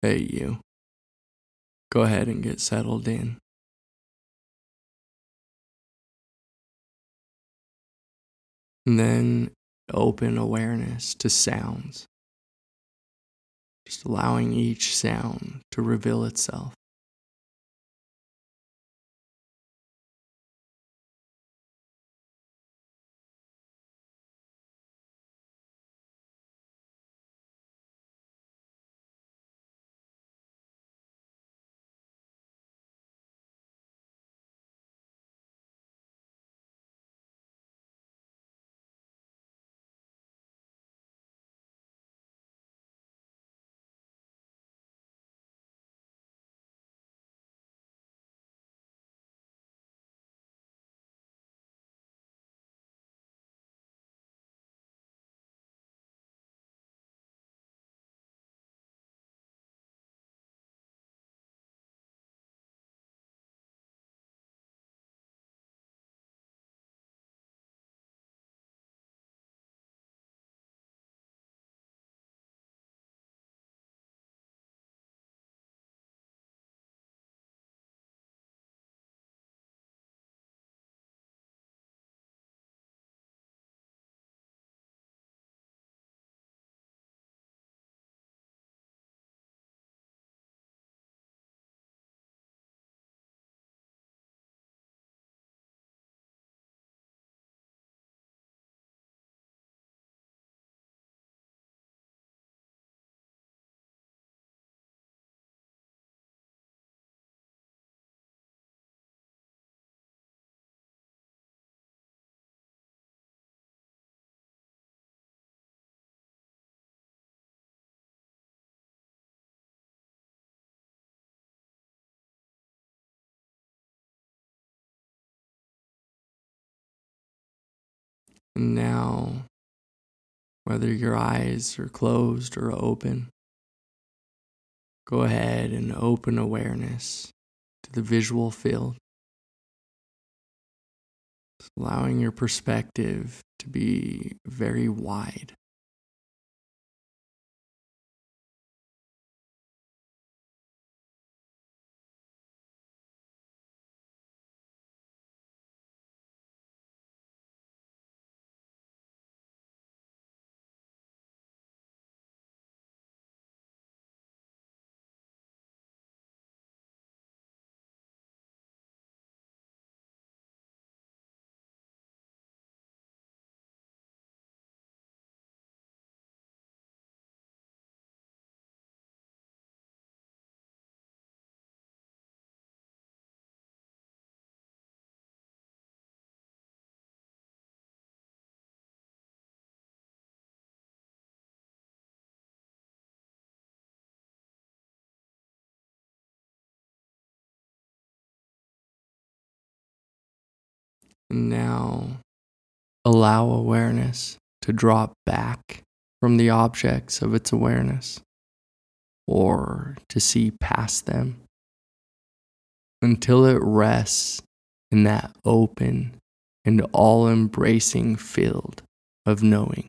Hey, you. Go ahead and get settled in. And then open awareness to sounds, just allowing each sound to reveal itself. And now, whether your eyes are closed or open, go ahead and open awareness to the visual field, allowing your perspective to be very wide. Now, allow awareness to drop back from the objects of its awareness or to see past them until it rests in that open and all embracing field of knowing.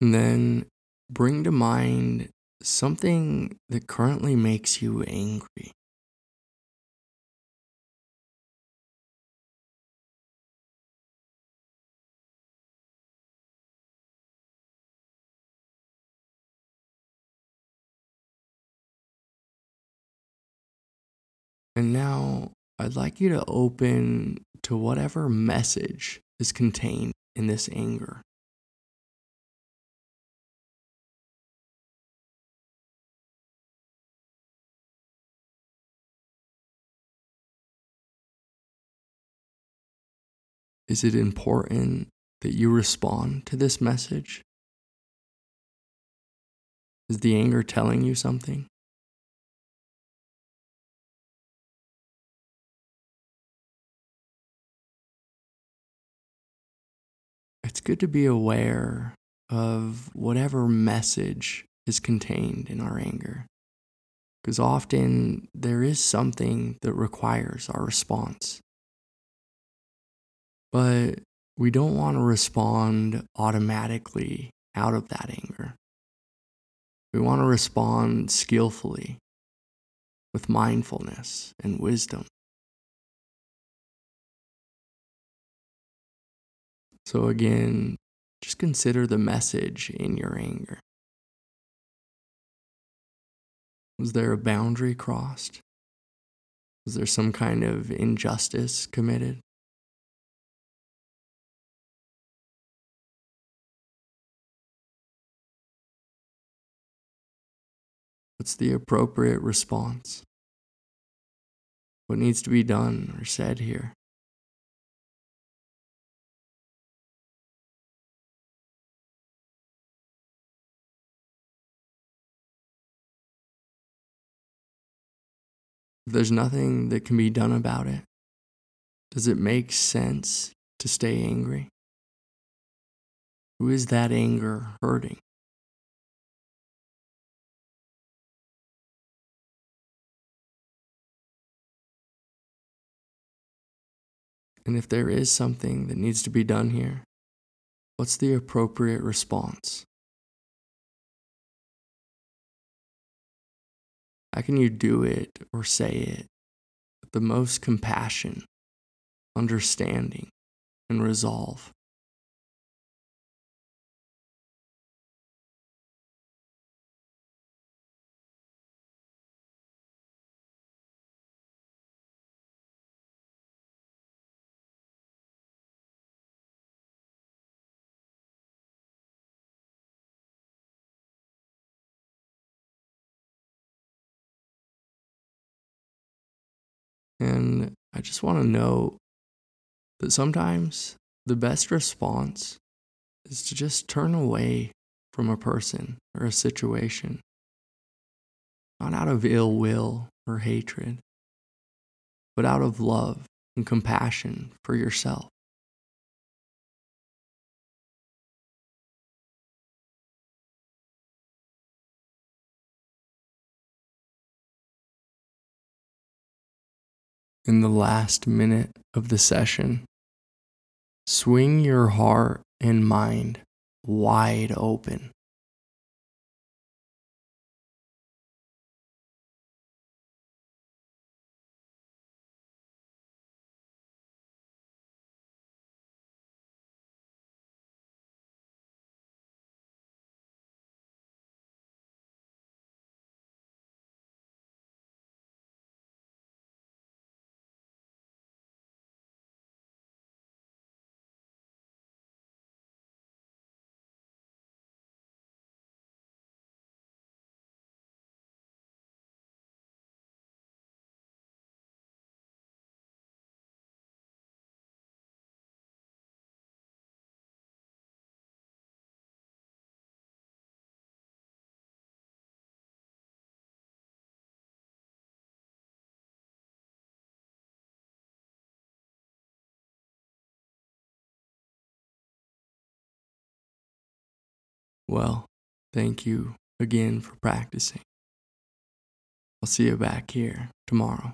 And then bring to mind something that currently makes you angry. And now I'd like you to open to whatever message is contained in this anger. Is it important that you respond to this message? Is the anger telling you something? It's good to be aware of whatever message is contained in our anger. Because often there is something that requires our response. But we don't want to respond automatically out of that anger. We want to respond skillfully with mindfulness and wisdom. So, again, just consider the message in your anger. Was there a boundary crossed? Was there some kind of injustice committed? What's the appropriate response? What needs to be done or said here? If there's nothing that can be done about it, does it make sense to stay angry? Who is that anger hurting? And if there is something that needs to be done here, what's the appropriate response? How can you do it or say it with the most compassion, understanding, and resolve? And I just want to know that sometimes the best response is to just turn away from a person or a situation, not out of ill will or hatred, but out of love and compassion for yourself. In the last minute of the session. Swing your heart and mind wide open. Well, thank you again for practicing. I'll see you back here tomorrow.